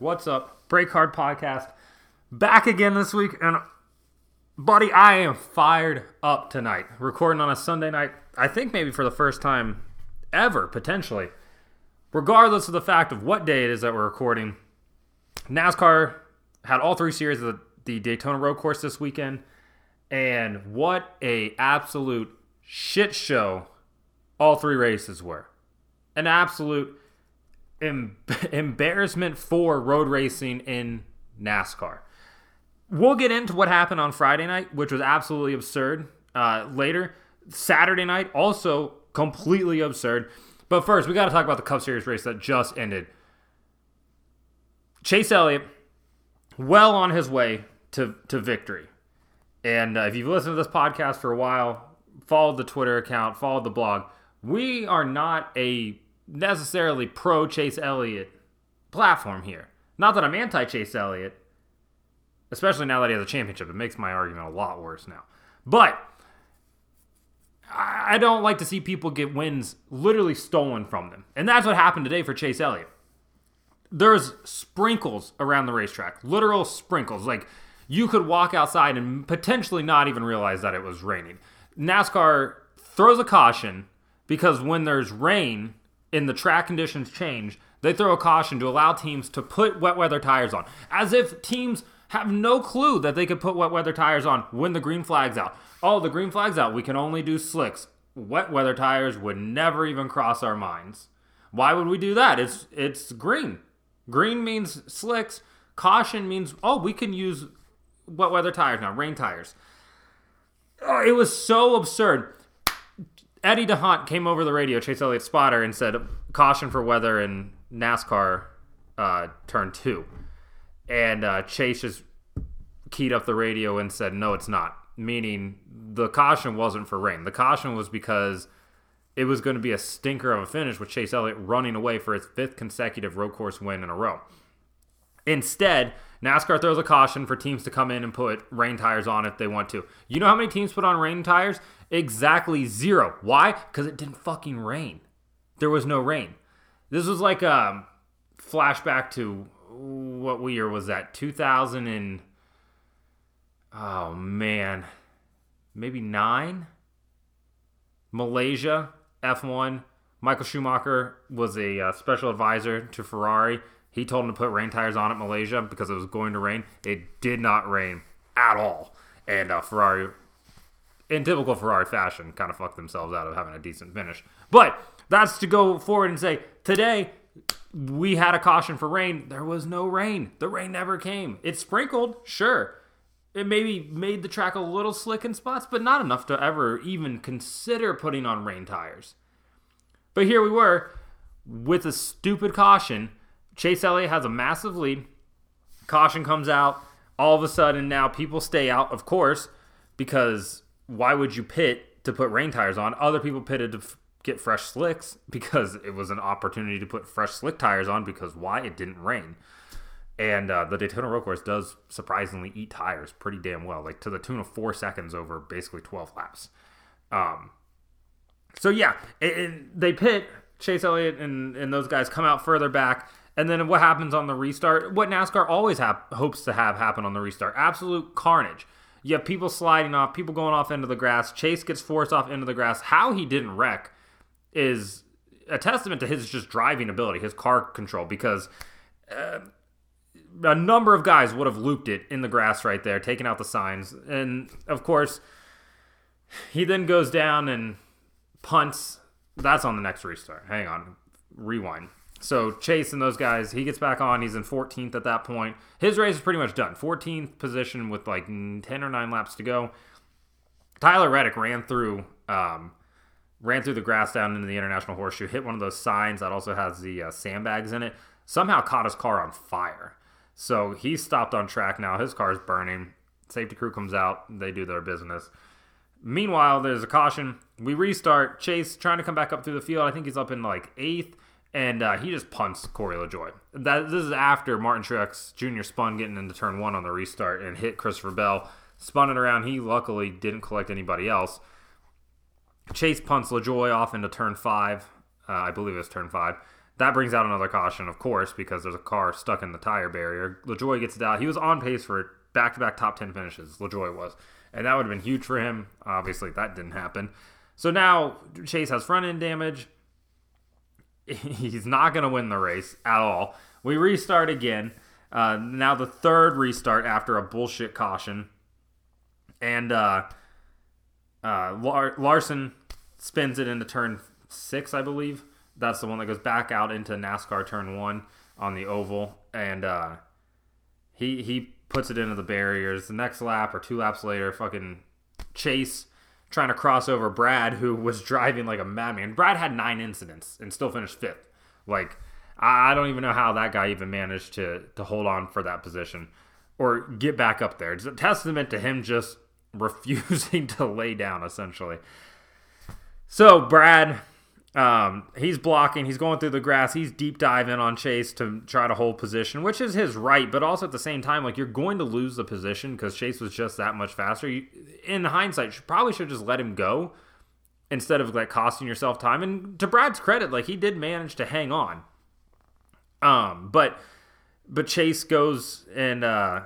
What's up? Break Hard Podcast. Back again this week. And, buddy, I am fired up tonight. Recording on a Sunday night. I think maybe for the first time ever, potentially. Regardless of the fact of what day it is that we're recording, NASCAR had all three series of the, the Daytona Road Course this weekend. And what a absolute shit show all three races were. An absolute em- embarrassment for road racing in NASCAR. We'll get into what happened on Friday night, which was absolutely absurd uh, later. Saturday night, also completely absurd. But first, we got to talk about the Cup Series race that just ended. Chase Elliott, well on his way to, to victory. And uh, if you've listened to this podcast for a while, followed the Twitter account, followed the blog, we are not a necessarily pro Chase Elliott platform here. Not that I'm anti Chase Elliott, especially now that he has a championship. It makes my argument a lot worse now. But I don't like to see people get wins literally stolen from them. And that's what happened today for Chase Elliott. There's sprinkles around the racetrack, literal sprinkles. Like you could walk outside and potentially not even realize that it was raining. NASCAR throws a caution because when there's rain and the track conditions change, they throw a caution to allow teams to put wet weather tires on, as if teams have no clue that they could put wet weather tires on when the green flag's out. Oh, the green flag's out. We can only do slicks. Wet weather tires would never even cross our minds. Why would we do that? It's it's green. Green means slicks. Caution means oh, we can use wet weather tires now, rain tires. Oh, it was so absurd. Eddie D'Hondt came over the radio, Chase Elliott's spotter, and said, "Caution for weather in NASCAR, uh, turn two. And uh, Chase just keyed up the radio and said, "No, it's not." Meaning the caution wasn't for rain. The caution was because it was going to be a stinker of a finish with Chase Elliott running away for his fifth consecutive road course win in a row. Instead, NASCAR throws a caution for teams to come in and put rain tires on if they want to. You know how many teams put on rain tires? Exactly zero. Why? Because it didn't fucking rain. There was no rain. This was like a flashback to what year was that? 2000 and oh man, maybe nine. Malaysia F1. Michael Schumacher was a uh, special advisor to Ferrari. He told him to put rain tires on at Malaysia because it was going to rain. It did not rain at all, and uh, Ferrari, in typical Ferrari fashion, kind of fucked themselves out of having a decent finish. But that's to go forward and say today we had a caution for rain. There was no rain. The rain never came. It sprinkled, sure. It maybe made the track a little slick in spots, but not enough to ever even consider putting on rain tires. But here we were with a stupid caution. Chase Elliott has a massive lead. Caution comes out. All of a sudden, now people stay out, of course, because why would you pit to put rain tires on? Other people pitted to get fresh slicks because it was an opportunity to put fresh slick tires on because why? It didn't rain. And uh, the Daytona Road Course does surprisingly eat tires pretty damn well, like to the tune of four seconds over basically 12 laps. Um, so yeah, they pit Chase Elliott and, and those guys come out further back. And then what happens on the restart? What NASCAR always hopes to have happen on the restart absolute carnage. You have people sliding off, people going off into the grass. Chase gets forced off into the grass. How he didn't wreck is a testament to his just driving ability, his car control, because uh, a number of guys would have looped it in the grass right there, taking out the signs. And of course, he then goes down and punts. That's on the next restart. Hang on, rewind. So Chase and those guys, he gets back on. He's in 14th at that point. His race is pretty much done. 14th position with like 10 or 9 laps to go. Tyler Reddick ran through um, ran through the grass down into the International Horseshoe, hit one of those signs that also has the uh, sandbags in it. Somehow caught his car on fire. So he's stopped on track now. His car's burning. Safety crew comes out. They do their business. Meanwhile, there's a caution. We restart. Chase trying to come back up through the field. I think he's up in like eighth and uh, he just punts Corey LaJoie. That this is after Martin Truex Jr. spun getting into turn one on the restart and hit Christopher Bell, spun it around. He luckily didn't collect anybody else. Chase punts LaJoie off into turn five, uh, I believe it's turn five. That brings out another caution, of course, because there's a car stuck in the tire barrier. LaJoie gets it out. He was on pace for back to back top 10 finishes, LaJoie was. And that would have been huge for him. Obviously, that didn't happen. So now Chase has front end damage. He's not going to win the race at all. We restart again. Uh, now the third restart after a bullshit caution. And uh, uh, Lar- Larson spins it into turn six, I believe. That's the one that goes back out into NASCAR turn one on the oval. And uh, he he puts it into the barriers. The next lap or two laps later, fucking Chase trying to cross over Brad, who was driving like a madman. Brad had nine incidents and still finished fifth. Like, I don't even know how that guy even managed to to hold on for that position or get back up there. It's a testament to him just refusing to lay down, essentially. So Brad um, he's blocking. He's going through the grass. He's deep diving on Chase to try to hold position, which is his right. But also at the same time, like you're going to lose the position because Chase was just that much faster. You, in hindsight, you probably should just let him go instead of like costing yourself time. And to Brad's credit, like he did manage to hang on. Um, but but Chase goes and uh,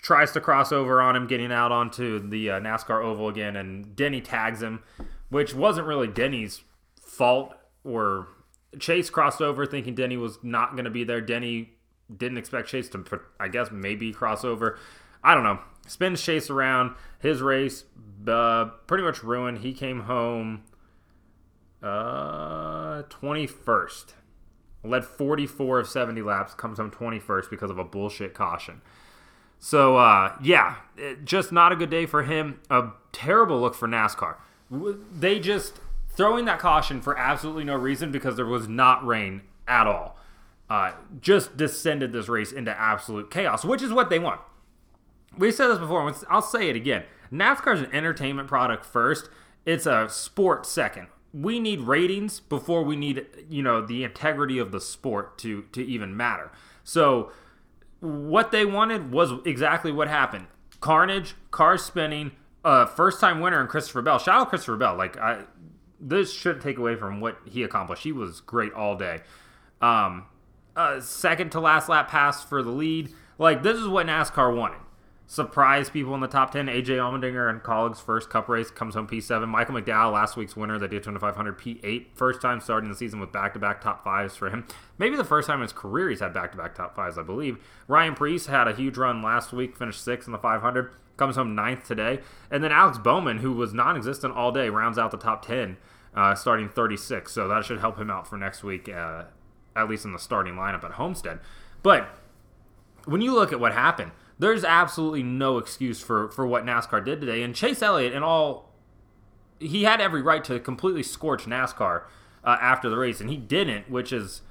tries to cross over on him, getting out onto the uh, NASCAR oval again, and Denny tags him, which wasn't really Denny's fault or Chase crossed over thinking Denny was not going to be there. Denny didn't expect Chase to, I guess, maybe cross over. I don't know. Spins Chase around. His race uh, pretty much ruined. He came home uh, 21st. Led 44 of 70 laps. Comes home 21st because of a bullshit caution. So, uh, yeah, it, just not a good day for him. A terrible look for NASCAR. They just throwing that caution for absolutely no reason because there was not rain at all. Uh, just descended this race into absolute chaos, which is what they want. We said this before. I'll say it again. NASCAR is an entertainment product first. It's a sport second. We need ratings before we need, you know, the integrity of the sport to to even matter. So, what they wanted was exactly what happened: carnage, cars spinning, uh, first time winner in Christopher Bell. Shout out Christopher Bell. Like I, this shouldn't take away from what he accomplished. He was great all day. Um, uh, second to last lap pass for the lead. Like this is what NASCAR wanted. Surprise people in the top 10. AJ Allmendinger and Kaulig's first cup race comes home P7. Michael McDowell, last week's winner, the Daytona 500 P8. First time starting the season with back to back top fives for him. Maybe the first time in his career he's had back to back top fives, I believe. Ryan Preece had a huge run last week, finished sixth in the 500, comes home ninth today. And then Alex Bowman, who was non existent all day, rounds out the top 10 uh, starting 36. So that should help him out for next week, uh, at least in the starting lineup at Homestead. But when you look at what happened, there's absolutely no excuse for, for what NASCAR did today. And Chase Elliott, and all, he had every right to completely scorch NASCAR uh, after the race, and he didn't, which is,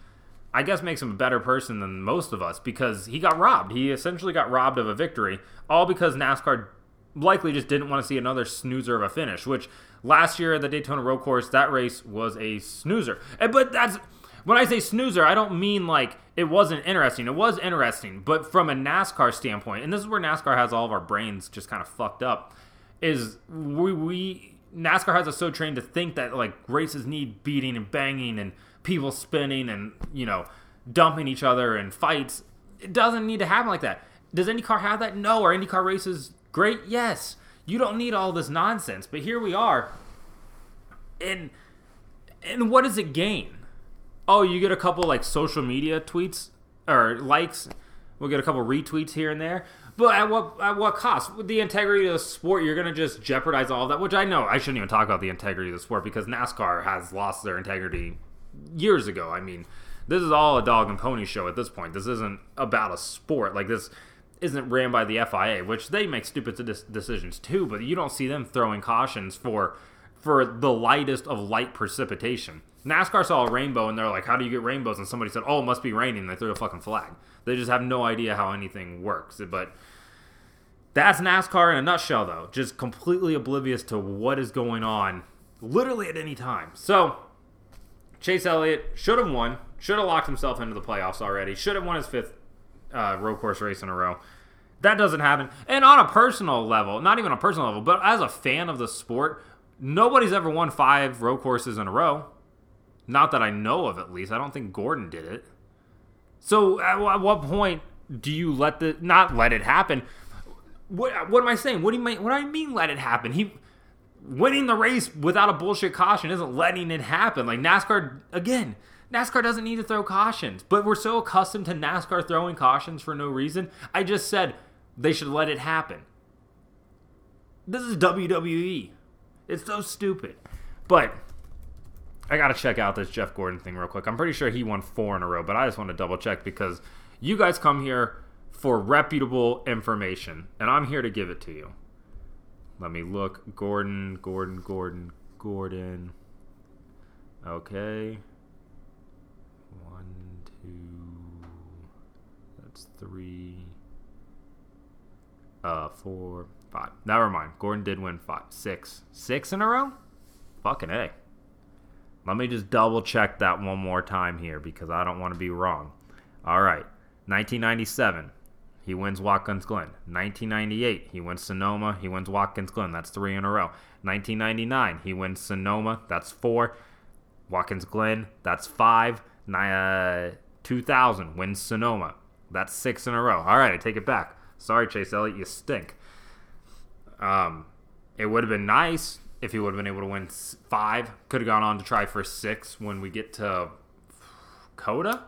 I guess, makes him a better person than most of us because he got robbed. He essentially got robbed of a victory, all because NASCAR likely just didn't want to see another snoozer of a finish, which last year at the Daytona Road Course, that race was a snoozer. But that's when I say snoozer, I don't mean like it wasn't interesting. It was interesting, but from a NASCAR standpoint, and this is where NASCAR has all of our brains just kind of fucked up, is we, we NASCAR has us so trained to think that like races need beating and banging and people spinning and you know dumping each other and fights. It doesn't need to happen like that. Does IndyCar have that? No. Are any IndyCar races great? Yes. You don't need all this nonsense. But here we are. And and what does it gain? Oh, you get a couple like social media tweets or likes. We'll get a couple retweets here and there. But at what at what cost? With the integrity of the sport, you're gonna just jeopardize all that. Which I know I shouldn't even talk about the integrity of the sport because NASCAR has lost their integrity years ago. I mean, this is all a dog and pony show at this point. This isn't about a sport. Like this isn't ran by the FIA, which they make stupid decisions too, but you don't see them throwing cautions for for the lightest of light precipitation. NASCAR saw a rainbow and they're like, "How do you get rainbows?" And somebody said, "Oh, it must be raining." They threw a fucking flag. They just have no idea how anything works. But that's NASCAR in a nutshell, though. Just completely oblivious to what is going on, literally at any time. So Chase Elliott should have won. Should have locked himself into the playoffs already. Should have won his fifth uh, road course race in a row. That doesn't happen. And on a personal level, not even a personal level, but as a fan of the sport, nobody's ever won five road courses in a row. Not that I know of, at least. I don't think Gordon did it. So at, at what point do you let the not let it happen? What what am I saying? What do you mean? What do I mean? Let it happen? He winning the race without a bullshit caution isn't letting it happen. Like NASCAR again. NASCAR doesn't need to throw cautions, but we're so accustomed to NASCAR throwing cautions for no reason. I just said they should let it happen. This is WWE. It's so stupid. But I got to check out this Jeff Gordon thing real quick. I'm pretty sure he won four in a row, but I just want to double check because you guys come here for reputable information, and I'm here to give it to you. Let me look. Gordon, Gordon, Gordon, Gordon. Okay. One, two. That's three. Uh, four, five. Never mind. Gordon did win five, six, six in a row. Fucking a. Let me just double check that one more time here because I don't want to be wrong. All right. 1997, he wins Watkins Glen. 1998, he wins Sonoma. He wins Watkins Glen. That's three in a row. 1999, he wins Sonoma. That's four. Watkins Glen. That's five. Uh, 2000, wins Sonoma. That's six in a row. All right, I take it back. Sorry, Chase Elliott, you stink. Um, it would have been nice if he would have been able to win five. Could have gone on to try for six when we get to COTA.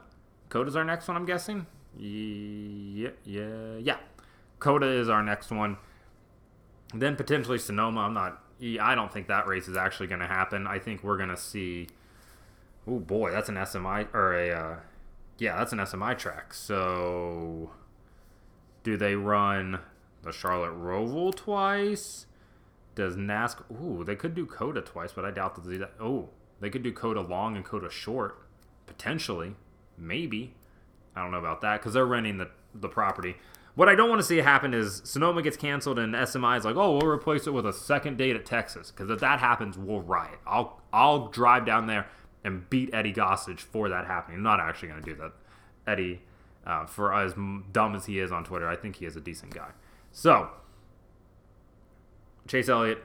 COTA's our next one, I'm guessing. Yeah, yeah, yeah. COTA is our next one. Then potentially Sonoma. I'm not. I don't think that race is actually going to happen. I think we're going to see. Oh boy, that's an SMI or a. Uh, yeah, that's an SMI track. So, do they run the Charlotte Roval twice? Does NASCAR? Ooh, they could do COTA twice, but I doubt that they. Oh, they could do COTA long and COTA short, potentially, maybe. I don't know about that because they're renting the the property. What I don't want to see happen is Sonoma gets canceled and SMI is like, oh, we'll replace it with a second date at Texas because if that happens, we'll riot. I'll I'll drive down there and beat Eddie Gossage for that happening. I'm not actually going to do that. Eddie, uh, for as dumb as he is on Twitter, I think he is a decent guy. So Chase Elliott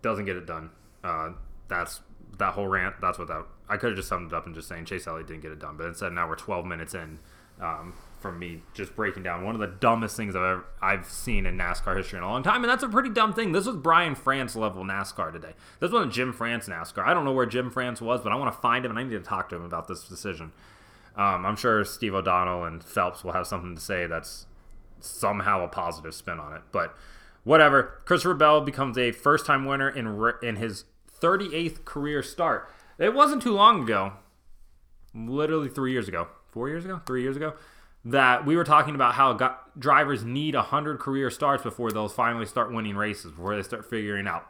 doesn't get it done. Uh, that's that whole rant. That's what that. I could have just summed it up and just saying Chase Elliott didn't get it done, but instead now we're 12 minutes in um, from me just breaking down one of the dumbest things I've ever I've seen in NASCAR history in a long time, and that's a pretty dumb thing. This was Brian France level NASCAR today. This wasn't Jim France NASCAR. I don't know where Jim France was, but I want to find him and I need to talk to him about this decision. Um, I'm sure Steve O'Donnell and Phelps will have something to say that's somehow a positive spin on it, but whatever. Christopher Bell becomes a first time winner in in his 38th career start. It wasn't too long ago, literally three years ago, four years ago, three years ago, that we were talking about how drivers need 100 career starts before they'll finally start winning races, before they start figuring out.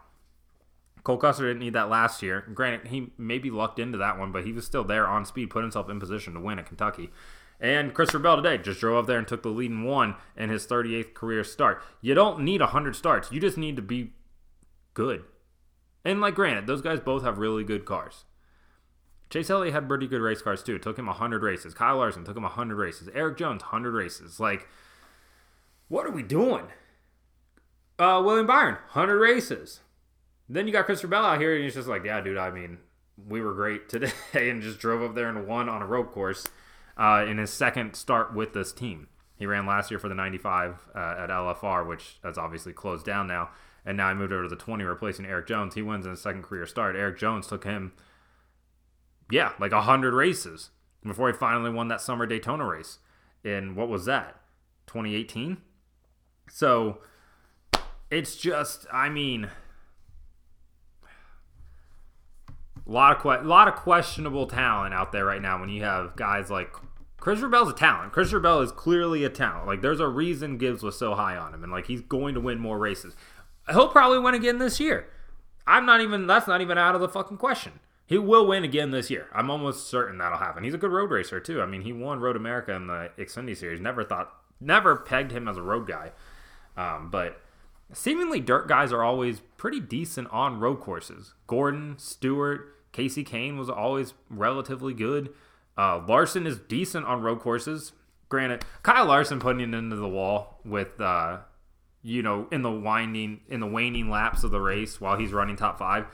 Cole Custer didn't need that last year. Granted, he maybe lucked into that one, but he was still there on speed, put himself in position to win at Kentucky. And Christopher Bell today just drove up there and took the lead and won in his 38th career start. You don't need 100 starts. You just need to be good. And, like, granted, those guys both have really good cars. Chase Elliott had pretty good race cars, too. It took him 100 races. Kyle Larson took him 100 races. Erik Jones, 100 races. Like, what are we doing? Uh, William Byron, 100 races. Then you got Christopher Bell out here, and he's just like, yeah, dude, I mean, we were great today, and just drove up there and won on a road course uh, in his second start with this team. He ran last year for the 95 uh, at LFR, which has obviously closed down now. And now he moved over to the 20, replacing Erik Jones. He wins in his second career start. Erik Jones took him, yeah, like 100 races before he finally won that summer Daytona race. In what was that? 2018? So it's just, I mean, a lot of que- lot of questionable talent out there right now. When you have guys like Christopher Bell's a talent. Christopher Bell is clearly a talent. Like there's a reason Gibbs was so high on him, and like he's going to win more races. He'll probably win again this year. I'm not even. That's not even out of the fucking question. He will win again this year. I'm almost certain that'll happen. He's a good road racer too. I mean, he won Road America in the Xfinity Series. Never thought, never pegged him as a road guy. Um, but seemingly, dirt guys are always pretty decent on road courses. Gordon, Stewart, Kasey Kahne was always relatively good. Uh, Larson is decent on road courses. Granted, Kyle Larson putting it into the wall with, uh, you know, in the winding, in the waning laps of the race while he's running top five,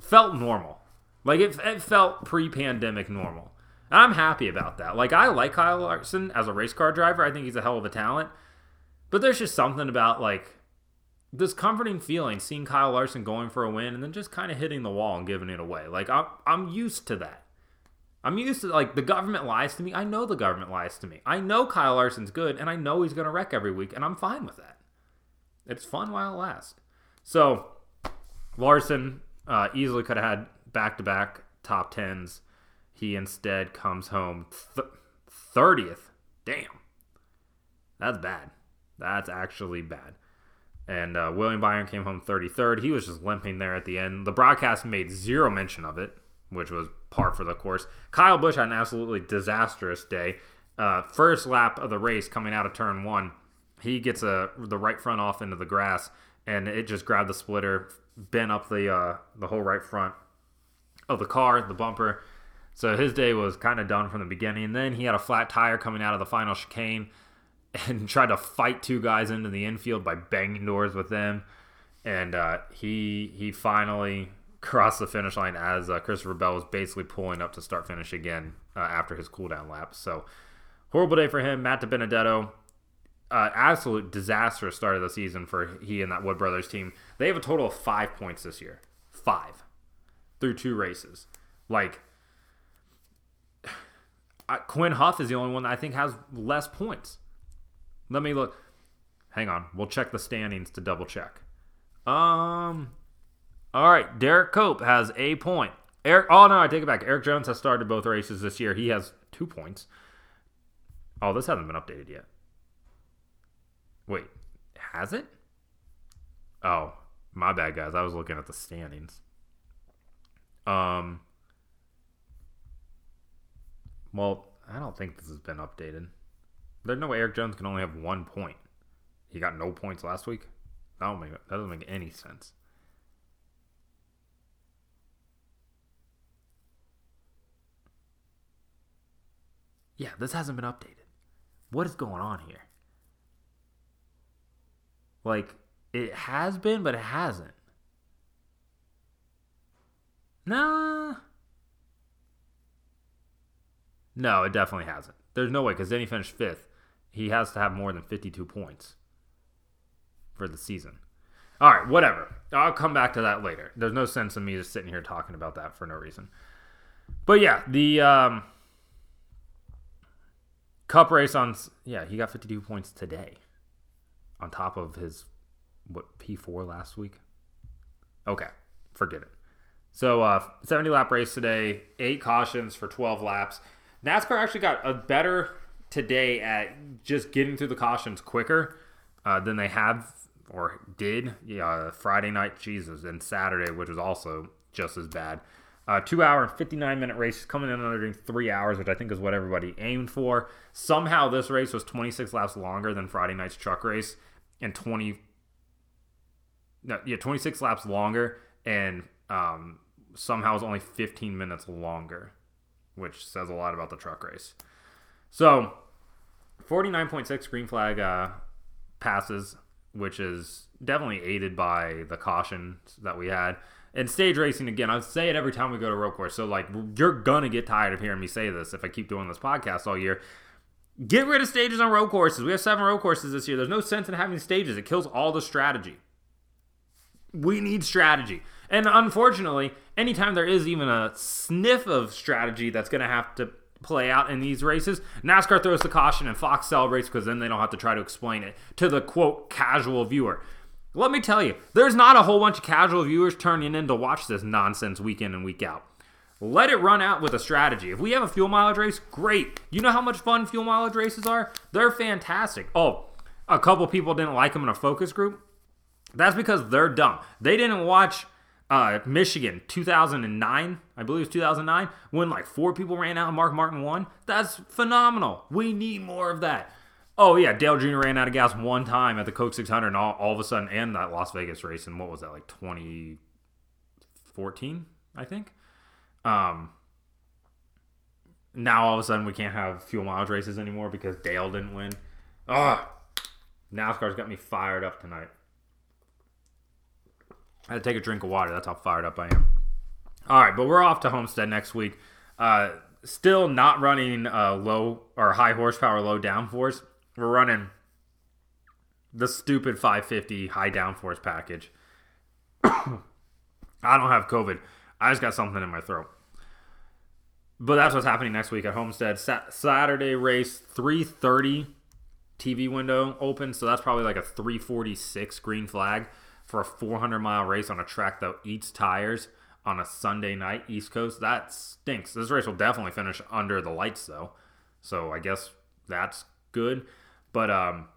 felt normal. Like it, it felt pre-pandemic normal. And I'm happy about that. Like I like Kyle Larson as a race car driver. I think he's a hell of a talent. But there's just something about like this comforting feeling seeing Kyle Larson going for a win and then just kind of hitting the wall and giving it away. Like I'm I'm used to that. I'm used to like the government lies to me. I know the government lies to me. I know Kyle Larson's good and I know he's going to wreck every week and I'm fine with that. It's fun while it lasts. So Larson uh, easily could have had back-to-back top 10s. He instead comes home th- 30th. Damn. That's bad. That's actually bad. And uh, William Byron came home 33rd. He was just limping there at the end. The broadcast made zero mention of it, which was par for the course. Kyle Busch had an absolutely disastrous day. Uh, first lap of the race coming out of turn one, he gets a the right front off into the grass, and it just grabbed the splitter, bent up the uh, the whole right front of the car, the bumper. So his day was kind of done from the beginning. And then he had a flat tire coming out of the final chicane and tried to fight two guys into the infield by banging doors with them. And uh, he he finally crossed the finish line as uh, Christopher Bell was basically pulling up to start finish again uh, after his cooldown lap. So horrible day for him. Matt DiBenedetto, uh, absolute disastrous start of the season for he and that Wood Brothers team. They have a total of five points this year. Five through two races. Like Quinn Houff is the only one I think has less points. Let me look. Hang on. We'll check the standings to double check. Um. All right. Derrike Cope has a point. Erik. Oh no, I take it back. Erik Jones has started both races this year. He has two points. Oh, this hasn't been updated yet. Wait, has it? Oh, my bad, guys. I was looking at the standings. Um. Well, I don't think this has been updated. There's no way Erik Jones can only have one point. He got no points last week. That don't make that doesn't make any sense. Yeah, this hasn't been updated. What is going on here? Like, it has been, but it hasn't. Nah. No, it definitely hasn't. There's no way because then he finished fifth. He has to have more than 52 points for the season. All right, whatever. I'll come back to that later. There's no sense in me just sitting here talking about that for no reason. But yeah, the um, Cup race on yeah, he got 52 points today, on top of his what P4 last week. Okay, forget it. So uh, 70 lap race today, eight cautions for 12 laps. NASCAR actually got a better today at just getting through the cautions quicker uh, than they have or did yeah, Friday night, Jesus, and Saturday, which was also just as bad. Uh, two hour and 59 minute race coming in under three hours, which I think is what everybody aimed for. Somehow this race was 26 laps longer than Friday night's truck race and 20, no, yeah, 26 laps longer and um, somehow was only 15 minutes longer which says a lot about the truck race. So, 49.6 green flag uh, passes, which is definitely aided by the caution that we had. And stage racing, again, I say it every time we go to road course. So, like, you're to get tired of hearing me say this if I keep doing this podcast all year. Get rid of stages on road courses. We have seven road courses this year. There's no sense in having stages, it kills all the strategy. We need strategy. And unfortunately, anytime there is even a sniff of strategy that's to have to play out in these races, NASCAR throws the caution and Fox celebrates because then they don't have to try to explain it to the quote casual viewer. Let me tell you, there's not a whole bunch of casual viewers turning in to watch this nonsense week in and week out. Let it run out with a strategy. If we have a fuel mileage race, great. You know how much fun fuel mileage races are? They're fantastic. Oh, a couple people didn't like them in a focus group. That's because they're dumb. They didn't watch uh, Michigan 2009, I believe it was 2009, when like four people ran out and Mark Martin won. That's phenomenal. We need more of that. Oh yeah, Dale Jr. ran out of gas one time at the Coke 600, and all, all of a sudden, and that Las Vegas race, and what was that like 2014, I think. Um, now all of a sudden we can't have fuel mileage races anymore because Dale didn't win. Ugh. NASCAR's got me fired up tonight. I had to take a drink of water. That's how fired up I am. All right, but we're off to Homestead next week. Uh, still not running uh, low or high horsepower, low downforce. We're running the stupid 550 high downforce package. I don't have COVID. I just got something in my throat. But that's what's happening next week at Homestead. Sa- Saturday race 330 TV window open, so that's probably like a 346 green flag for a 400 mile race on a track that eats tires on a Sunday night East Coast. That stinks. This race will definitely finish under the lights though, so I guess that's good. But um,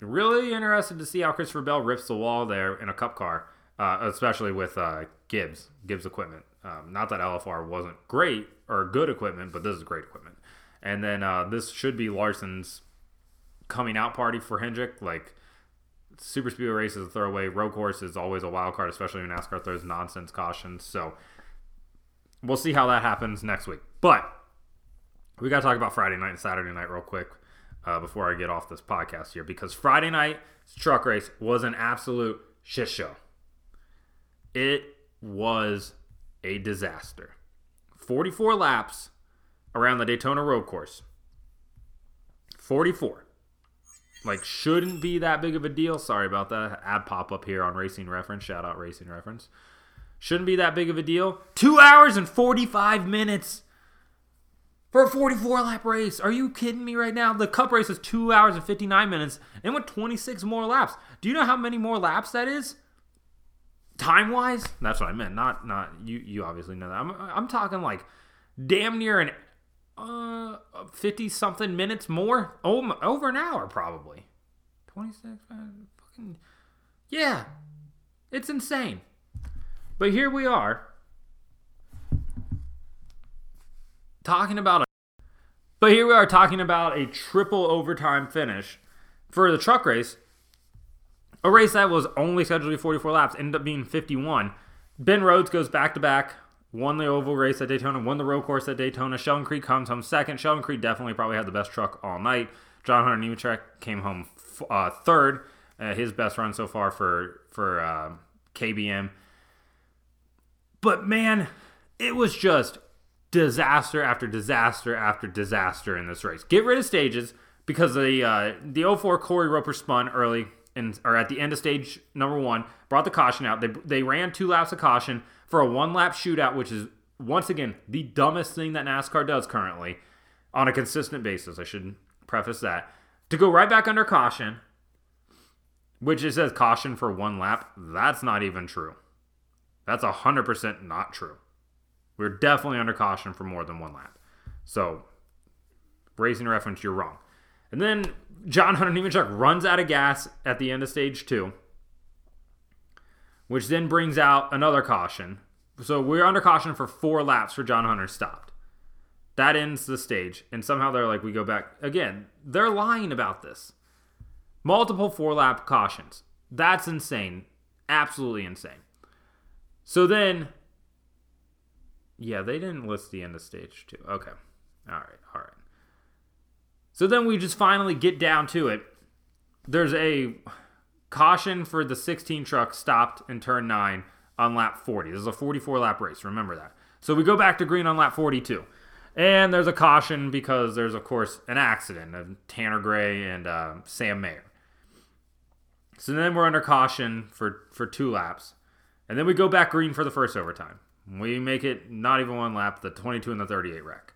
really interested to see how Christopher Bell rips the wall there in a Cup car, uh, especially with uh, Gibbs Gibbs equipment. Um, not that LFR wasn't great or good equipment, but this is great equipment. And then uh, this should be Larson's coming out party for Hendrick. Like super speedway race is a throwaway. Road course is always a wild card, especially when NASCAR throws nonsense cautions. So we'll see how that happens next week. But we got to talk about Friday night and Saturday night real quick uh, before I get off this podcast here because Friday night truck race was an absolute shit show. It was a disaster. 44 laps around the Daytona road course. 44 like shouldn't be that big of a deal. Sorry about that. Ad pop up here on Racing Reference. Shout out Racing Reference. Shouldn't be that big of a deal. Two hours and 45 minutes for a 44 lap race. Are you kidding me right now? The cup race is two hours and 59 minutes and went 26 more laps. Do you know how many more laps that is? Time wise? That's what I meant. Not, not, you, you obviously know that. I'm, I'm talking like damn near an uh 50 something minutes more oh, over an hour probably 26 fucking yeah it's insane but here we are talking about a but here we are talking about a triple overtime finish for the truck race a race that was only scheduled to be 44 laps ended up being 51 ben rhodes goes back to back won the oval race at Daytona, won the road course at Daytona. Sheldon Creed comes home second. Sheldon Creed definitely probably had the best truck all night. John Hunter Nemechek came home uh, third, uh, his best run so far for for uh, KBM. But man, it was just disaster after disaster after disaster in this race. Get rid of stages because the uh, the 04 Corey Roper spun early and or at the end of stage number one, brought the caution out. They they ran two laps of caution for a one lap shootout, which is once again the dumbest thing that NASCAR does currently on a consistent basis. I should preface that. To go right back under caution, which it says caution for one lap, that's not even true. That's 100% not true. We're definitely under caution for more than one lap. So, racing reference, you're wrong. And then John Hunter Nemechek runs out of gas at the end of stage two which then brings out another caution. So we're under caution for four laps for John Hunter stopped. That ends the stage. And somehow they're like, we go back. Again, they're lying about this. Multiple four lap cautions. That's insane. Absolutely insane. So then, yeah, they didn't list the end of stage two. Okay. All right. All right. So then we just finally get down to it. There's a Caution for the 16 truck stopped in turn 9 on lap 40. This is a 44 lap race. Remember that. So we go back to green on lap 42. And there's a caution because there's, of course, an accident of Tanner Gray and uh, Sam Mayer. So then we're under caution for, for two laps. And then we go back green for the first overtime. We make it not even one lap, the 22 and the 38 wreck.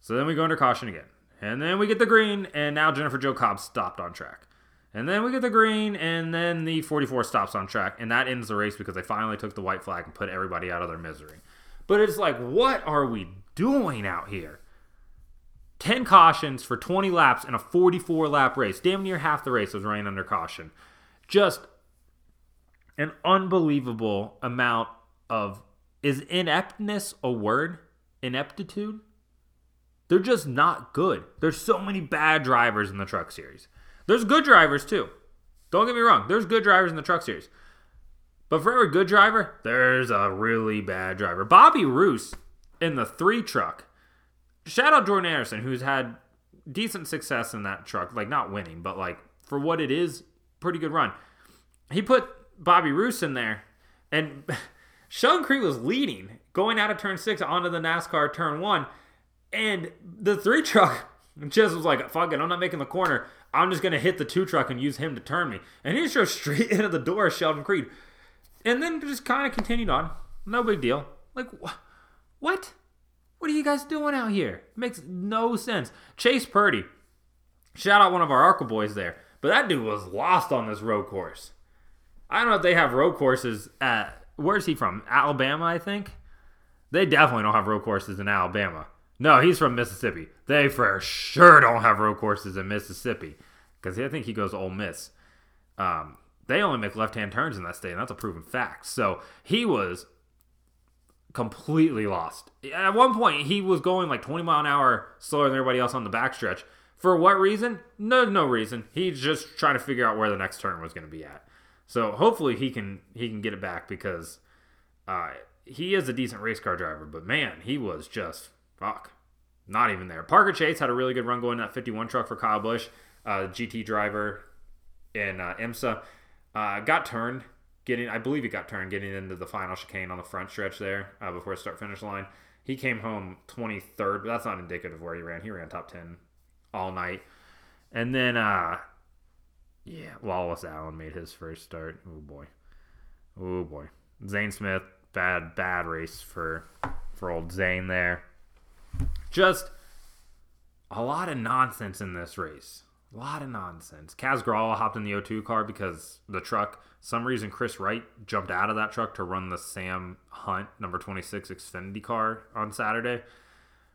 So then we go under caution again. And then we get the green, and now Jennifer Jo Cobb stopped on track. And then we get the green, and then the 44 stops on track, and that ends the race because they finally took the white flag and put everybody out of their misery. But it's like, what are we doing out here? 10 cautions for 20 laps in a 44 lap race. Damn near half the race was running under caution. Just an unbelievable amount of. Is ineptness a word? Ineptitude? They're just not good. There's so many bad drivers in the truck series. There's good drivers too. Don't get me wrong. There's good drivers in the truck series. But for every good driver, there's a really bad driver. Bobby Reuse in the three truck. Shout out Jordan Anderson, who's had decent success in that truck. Like, not winning, but like, for what it is, pretty good run. He put Bobby Reuse in there. And Sheldon Creed was leading, going out of turn six onto the NASCAR turn one, and the three truck just was like, "Fuck it, I'm not making the corner. I'm just gonna hit the two truck and use him to turn me." And he just drove straight into the door of Sheldon Creed, and then just kind of continued on. No big deal. Like wh- what? What are you guys doing out here? makes no sense. Chase Purdy, shout out one of our Arca boys there, but that dude was lost on this road course. I don't know if they have road courses at where's he from? Alabama, I think. They definitely don't have road courses in Alabama. No, he's from Mississippi. They for sure don't have road courses in Mississippi because I think he goes to Ole Miss. Um, they only make left-hand turns in that state, and that's a proven fact. So he was completely lost. At one point, he was going like 20 mile an hour slower than everybody else on the backstretch. For what reason? No, no reason. He's just trying to figure out where the next turn was going to be at. So hopefully he can he can get it back because uh, he is a decent race car driver. But man, he was just fuck, not even there. Parker Chase had a really good run going in that 51 truck for Kyle Busch, uh, GT driver in uh, IMSA. Uh, got turned getting, I believe he got turned getting into the final chicane on the front stretch there uh, before start finish line. He came home 23rd, but that's not indicative of where he ran. He ran top 10 all night. And then, uh, yeah, Wallace Allen made his first start. Oh boy, oh boy. Zane Smith, bad bad race for for old Zane there. Just a lot of nonsense in this race. A lot of nonsense. Kaz Grala hopped in the O2 car because the truck, some reason Kris Wright jumped out of that truck to run the Sam Hunt number 26 Xfinity car on Saturday,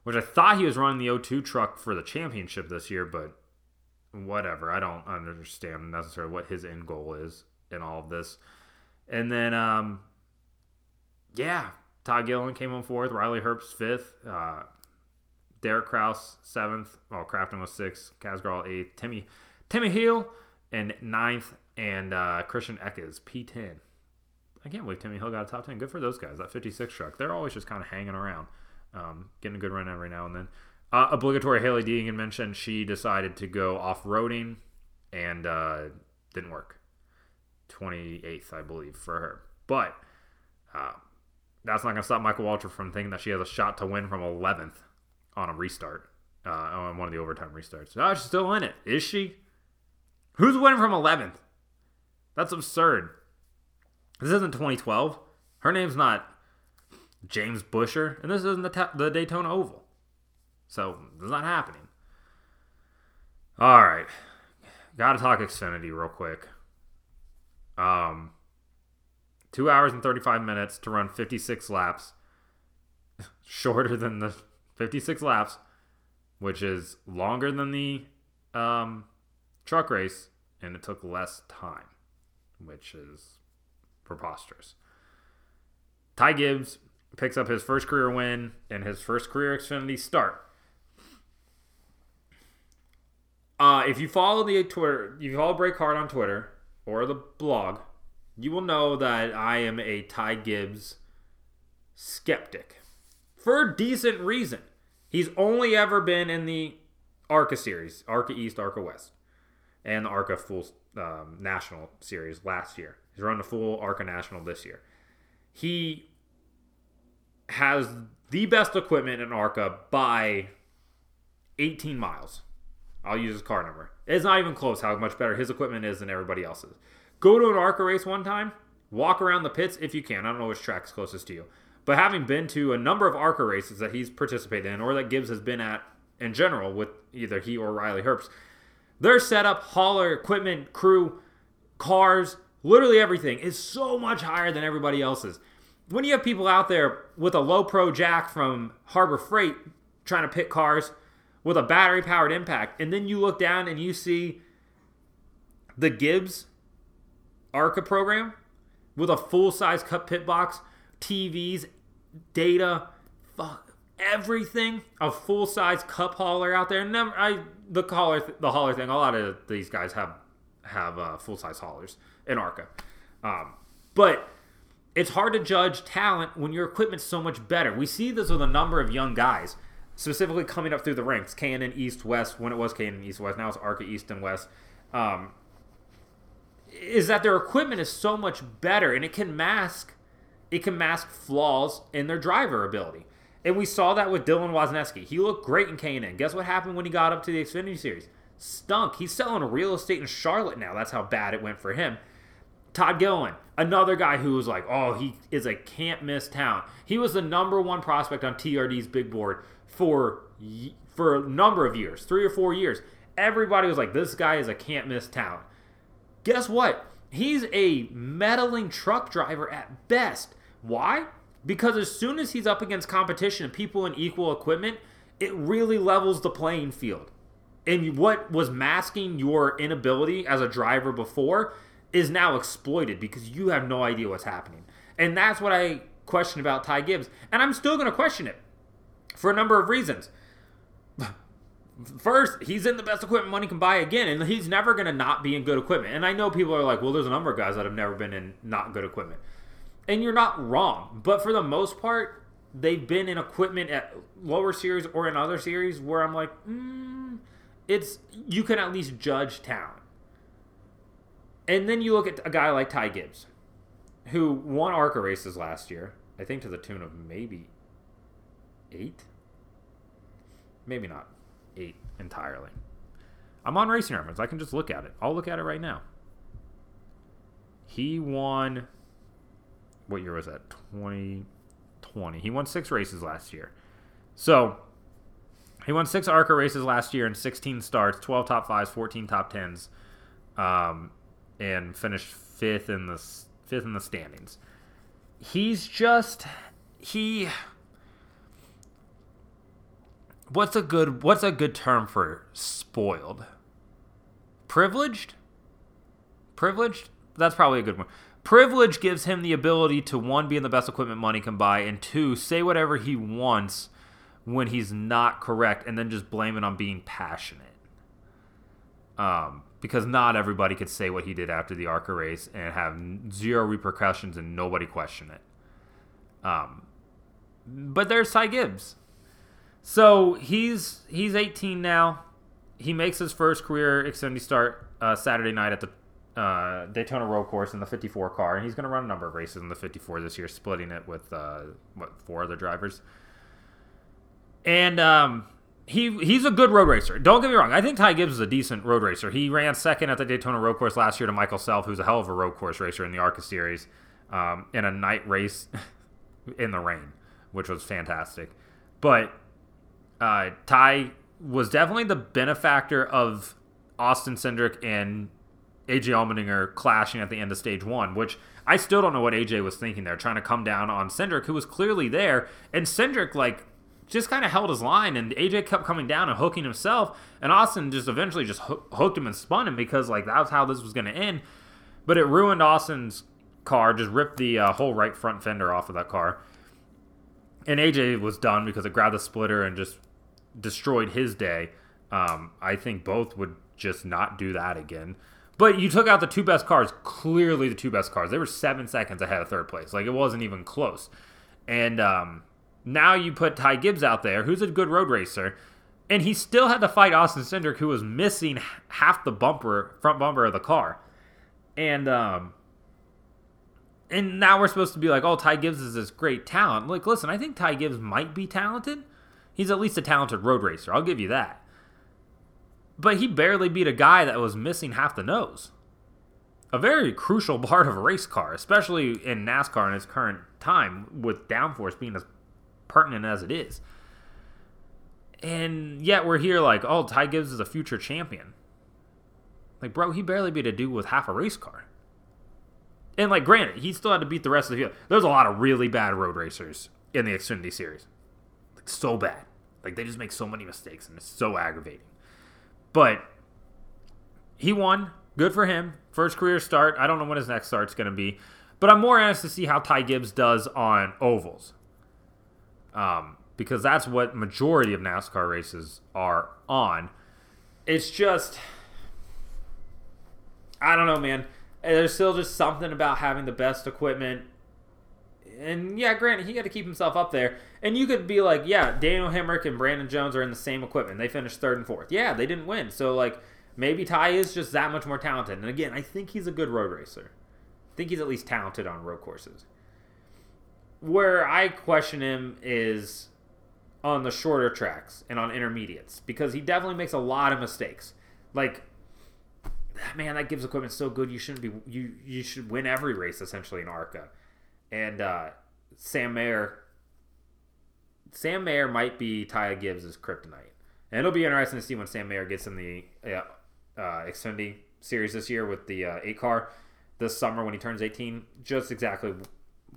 which I thought he was running the O2 truck for the championship this year, but whatever. I don't understand necessarily what his end goal is in all of this. And then, um, yeah, Todd Gilliland came on fourth, Riley Herbst fifth, uh, Derek Kraus seventh. Well, Crafton was sixth. Kaz Grala eighth. Timmy Timmy Hill and ninth, and uh, Christian Eckes P10. I can't believe Timmy Hill got a top ten. Good for those guys. That 56 truck. They're always just kind of hanging around, um, getting a good run every now and then. Uh, obligatory Hailie Deegan mentioned she decided to go off roading, and uh, didn't work. 28th, I believe, for her. But uh, that's not going to stop Michael Waltrip from thinking that she has a shot to win from 11th on a restart, uh, on one of the overtime restarts. Oh, she's still in it. Is she? Who's winning from 11th? That's absurd. This isn't 2012. Her name's not James Buescher, and this isn't the, ta- the Daytona Oval. So, it's not happening. All right. Got to talk Xfinity real quick. Um, two hours and 35 minutes to run 56 laps. Shorter than the 56 laps, which is longer than the um, truck race, and it took less time, which is preposterous. Ty Gibbs picks up his first career win and his first career Xfinity start. Uh, if you follow the Twitter, if you follow Break Hard on Twitter or the blog, you will know that I am a Ty Gibbs skeptic for a decent reason. He's only ever been in the ARCA series, ARCA East, ARCA West, and the ARCA full um, national series last year. He's run the full ARCA national this year. He has the best equipment in ARCA by 18 miles. I'll use his car number. It's not even close how much better his equipment is than everybody else's. Go to an ARCA race one time, walk around the pits if you can. I don't know which track's closest to you. But having been to a number of ARCA races that he's participated in or that Gibbs has been at in general with either he or Riley Herbst, their setup, hauler, equipment, crew, cars, literally everything is so much higher than everybody else's. When you have people out there with a low pro jack from Harbor Freight trying to pit cars with a battery powered impact, and then you look down and you see the Gibbs ARCA program with a full size cup pit box, TVs, data, fuck, everything. A full size cup hauler out there. Never, I the hauler, the hauler thing. A lot of these guys have have uh, full size haulers in ARCA, um, but it's hard to judge talent when your equipment's so much better. We see this with a number of young guys, specifically coming up through the ranks. K&N East West when it was K&N East West. Now it's ARCA East and West. Um, is that their equipment is so much better and it can mask it can mask flaws in their driver ability. And we saw that with Dylan Kwasniewski. He looked great in K&N. Guess what happened when he got up to the Xfinity Series? Stunk. He's selling real estate in Charlotte now. That's how bad it went for him. Todd Gilliland, another guy who was like, oh, he is a can't miss town. He was the number one prospect on TRD's big board for for a number of years, three or four years. Everybody was like, this guy is a can't miss town. Guess what? He's a meddling truck driver at best. Why? Because as soon as he's up against competition and people in equal equipment, it really levels the playing field. And what was masking your inability as a driver before is now exploited because you have no idea what's happening. And that's what I question about Ty Gibbs. And I'm still going to question it for a number of reasons. First, he's in the best equipment money can buy again, and he's never going to not be in good equipment. And I know people are like, well, there's a number of guys that have never been in not good equipment. And you're not wrong. But for the most part, they've been in equipment at lower series or in other series where I'm like, mm, it's you can at least judge talent. And then you look at a guy like Ty Gibbs, who won ARCA races last year, I think to the tune of maybe eight, maybe not eight entirely. I'm on Racing Reference. I can just look at it. I'll look at it right now. He won what year was that? 2020. He won six races last year. So he won six ARCA races last year in 16 starts, 12 top fives, 14 top tens, um, and finished fifth in the fifth in the standings. He's just he. What's a good What's a good term for spoiled? Privileged. Privileged. That's probably a good one. Privilege gives him the ability to one, be in the best equipment money can buy, and two, say whatever he wants when he's not correct, and then just blame it on being passionate. Um, because not everybody could say what he did after the ARCA race and have zero repercussions and nobody question it. Um, but there's Ty Gibbs. So he's he's 18 now. He makes his first career Xfinity start uh, Saturday night at the uh, Daytona Road Course in the 54 car, and he's going to run a number of races in the 54 this year, splitting it with uh, what four other drivers. And um, he he's a good road racer. Don't get me wrong. I think Ty Gibbs is a decent road racer. He ran second at the Daytona Road Course last year to Michael Self, who's a hell of a road course racer in the ARCA series, um, in a night race in the rain, which was fantastic. But uh, Ty was definitely the benefactor of Austin Cindric and AJ Allmendinger clashing at the end of stage one, which I still don't know what AJ was thinking there, trying to come down on Cindric, who was clearly there. And Cindric, like, just kind of held his line, and AJ kept coming down and hooking himself. And Austin just eventually just hooked him and spun him because, like, that was how this was going to end. But it ruined Austin's car, just ripped the uh, whole right front fender off of that car. And AJ was done because it grabbed the splitter and just destroyed his day. Um, I think both would just not do that again. But you took out the two best cars, clearly the two best cars. They were seven seconds ahead of third place. Like it wasn't even close. And um, now you put Ty Gibbs out there, who's a good road racer, and he still had to fight Austin Cindric, who was missing half the bumper, front bumper of the car. And um, and now we're supposed to be like, oh, Ty Gibbs is this great talent. Like, listen, I think Ty Gibbs might be talented. He's at least a talented road racer. I'll give you that but he barely beat a guy that was missing half the nose. A very crucial part of a race car, especially in NASCAR in its current time, with downforce being as pertinent as it is. And yet we're here like, oh, Ty Gibbs is a future champion. Like, bro, he barely beat a dude with half a race car. And like, granted, he still had to beat the rest of the field. There's a lot of really bad road racers in the Xfinity Series, like so bad. Like they just make so many mistakes, and it's so aggravating. But he won. Good for him. First career start. I don't know when his next start's going to be. But I'm more anxious to see how Ty Gibbs does on ovals. Um, because that's what majority of NASCAR races are on. It's just I don't know, man. There's still just something about having the best equipment and yeah, granted, he had to keep himself up there. And you could be like, yeah, Daniel Hemric and Brandon Jones are in the same equipment. They finished third and fourth. Yeah, they didn't win. So, like, maybe Ty is just that much more talented. And again, I think he's a good road racer. I think he's at least talented on road courses. Where I question him is on the shorter tracks and on intermediates because he definitely makes a lot of mistakes. Like, man, that Gibbs equipment's so good. You shouldn't be you you should win every race essentially in ARCA. And uh, Sam Mayer, Sam Mayer might be Ty Gibbs' kryptonite, and it'll be interesting to see when Sam Mayer gets in the uh, uh, Xfinity series this year with the uh, eight car this summer when he turns 18. Just exactly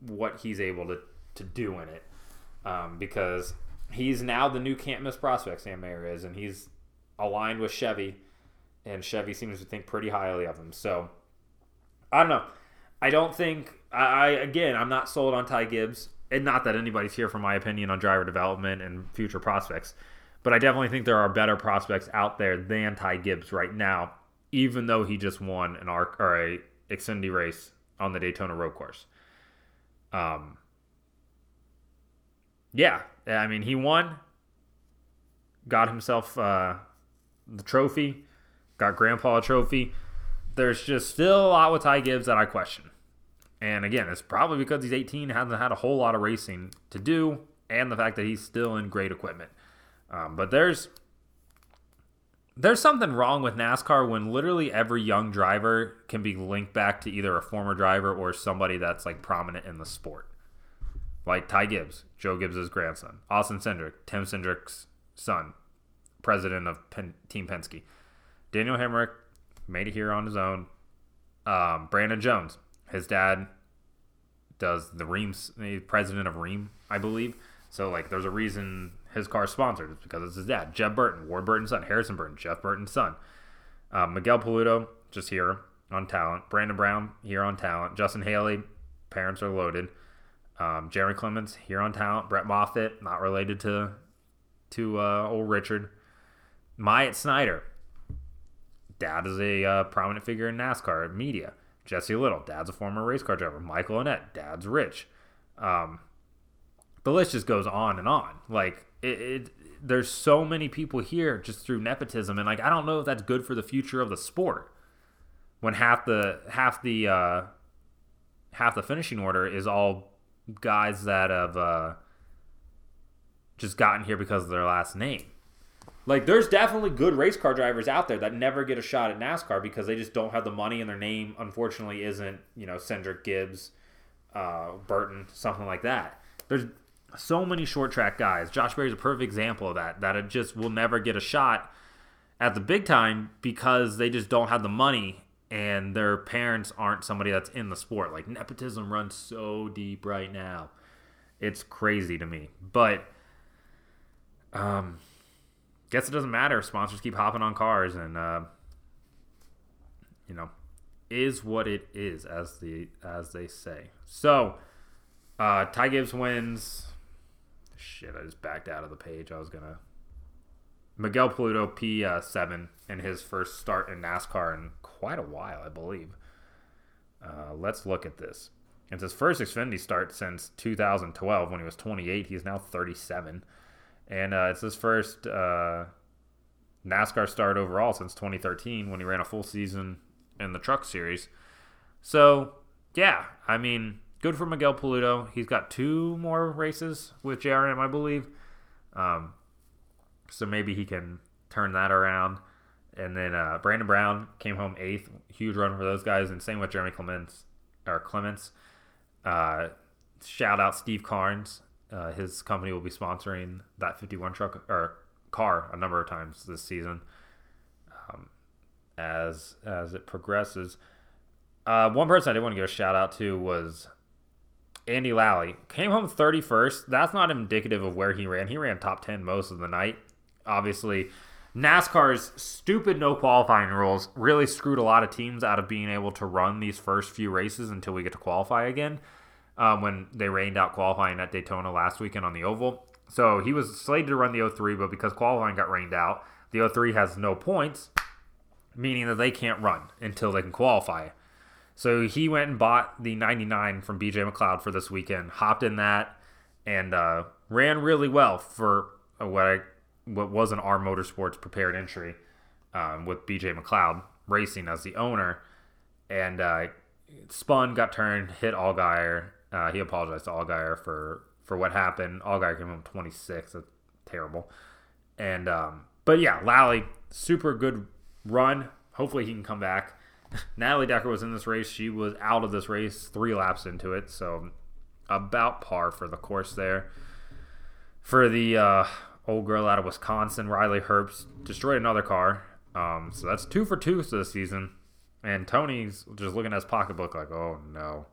what he's able to to do in it, um, because he's now the new can't miss prospect. Sam Mayer is, and he's aligned with Chevy, and Chevy seems to think pretty highly of him. So I don't know. I don't think I, again I'm not sold on Ty Gibbs, and not that anybody's here for my opinion on driver development and future prospects, but I definitely think there are better prospects out there than Ty Gibbs right now, even though he just won an arc or a Xfinity race on the Daytona Road Course. Um, yeah, I mean he won, got himself uh, the trophy, got Grandpa a trophy. There's just still a lot with Ty Gibbs that I question. And again, it's probably because he's 18, hasn't had a whole lot of racing to do, and the fact that he's still in great equipment. Um, but there's there's something wrong with NASCAR when literally every young driver can be linked back to either a former driver or somebody that's like prominent in the sport. Like Ty Gibbs, Joe Gibbs' grandson, Austin Cindric, Tim Cindric's son, president of Pen- Team Penske, Daniel Hemric made it here on his own. Um, Brandon Jones, his dad does the the president of Rheem, I believe. So like, there's a reason his car's sponsored. It's because it's his dad, Jeb Burton, Ward Burton's son, Harrison Burton, Jeff Burton's son, um, Miguel Paludo, just here on talent. Brandon Brown here on talent. Justin Haley, parents are loaded. Um, Jeremy Clements here on talent. Brett Moffitt, not related to to uh, old Richard. Myatt Snider, dad is a uh, prominent figure in NASCAR media. Jesse Little, dad's a former race car driver. Michael Annett, dad's rich. Um, the list just goes on and on. Like it, it, there's so many people here just through nepotism, and like I don't know if that's good for the future of the sport. When half the half the uh, half the finishing order is all guys that have uh, just gotten here because of their last name. Like there's definitely good race car drivers out there that never get a shot at NASCAR because they just don't have the money and their name unfortunately isn't, you know, Cindric Gibbs, uh, Burton, something like that. There's so many short track guys. Josh Berry's a perfect example of that, that it just will never get a shot at the big time because they just don't have the money and their parents aren't somebody that's in the sport. Like nepotism runs so deep right now. It's crazy to me. But um guess it doesn't matter. Sponsors keep hopping on cars and uh you know, is what it is as the as they say. So uh Ty Gibbs wins. Shit, I just backed out of the page. I was gonna Miguel Paludo P7 in his first start in NASCAR in quite a while, I believe. Uh, let's look at this. It's his first Xfinity start since 2012 when he was 28. He's now 37. And uh, it's his first uh, NASCAR start overall since 2013 when he ran a full season in the Truck Series. So, yeah, I mean, good for Miguel Paludo. He's got two more races with JRM, I believe. Um, so maybe he can turn that around. And then uh, Brandon Brown came home eighth, huge run for those guys, and same with Jeremy Clements or Clements. Uh, shout out Steve Carnes. Uh, his company will be sponsoring that 51 truck or car a number of times this season um, as as it progresses. Uh, one person I did want to give a shout out to was Andy Lally. Came home 31st. That's not indicative of where he ran. He ran top 10 most of the night obviously NASCAR's stupid no qualifying rules really screwed a lot of teams out of being able to run these first few races until we get to qualify again. Um, when they rained out qualifying at Daytona last weekend on the oval. So he was slated to run the 03, but because qualifying got rained out, the 03 has no points, meaning that they can't run until they can qualify. So he went and bought the 99 from BJ McLeod for this weekend, hopped in that, and uh, ran really well for what I what was an R Motorsports prepared entry um, with BJ McLeod racing as the owner, and uh, spun, got turned, hit Allgaier, Uh, he apologized to Allgaier for for what happened. Allgaier came home 26. That's terrible. And um, but yeah, Lally, super good run. Hopefully he can come back. Natalie Decker was in this race. She was out of this race three laps into it, so about par for the course there. For the uh, old girl out of Wisconsin, Riley Herbst destroyed another car. Um, so that's two for two this season. And Tony's just looking at his pocketbook like, oh no.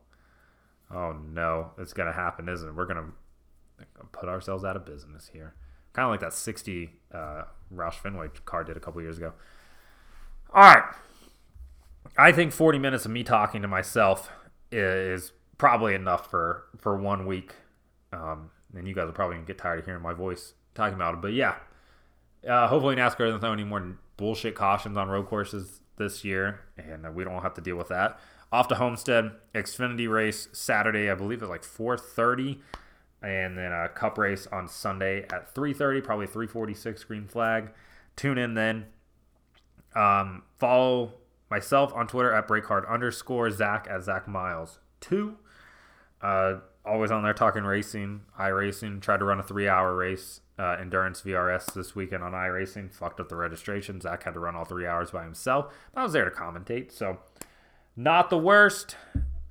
Oh no. It's going to happen, isn't it? We're going to put ourselves out of business here. Kind of like that 60 uh, Roush Fenway car did a couple years ago. All right. I think 40 minutes of me talking to myself is probably enough for, for one week. Um, and you guys are probably get tired of hearing my voice talking about it. But yeah, uh, hopefully NASCAR doesn't throw any more bullshit cautions on road courses this year, and we don't have to deal with that. Off to Homestead, Xfinity race Saturday, I believe it's like 4:30, and then a Cup race on Sunday at 3:30, probably 3:46 green flag. Tune in then. Um, follow myself on Twitter at breakhard underscore Zach at Zach Miles two. Uh, always on there talking racing, iRacing. Tried to run a three hour race, uh, endurance VRS this weekend on iRacing. Fucked up the registration. Zach had to run all three hours by himself. but I was there to commentate, so not the worst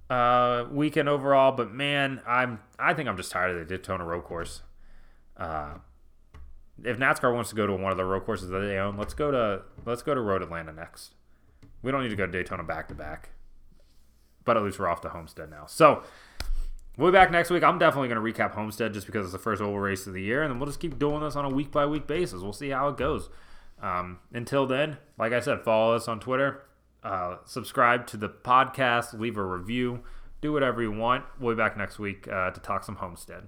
uh, weekend overall. But man, I'm I think I'm just tired of the Daytona road course. Uh, if NASCAR wants to go to one of the road courses that they own, let's go to let's go to Road Atlanta next. We don't need to go to Daytona back to back. But at least we're off to Homestead now. So We'll be back next week. I'm definitely going to recap Homestead just because it's the first oval race of the year, and then we'll just keep doing this on a week by week basis. We'll see how it goes. Um, until then, like I said, follow us on Twitter, uh, subscribe to the podcast, leave a review, do whatever you want. We'll be back next week uh, to talk some Homestead.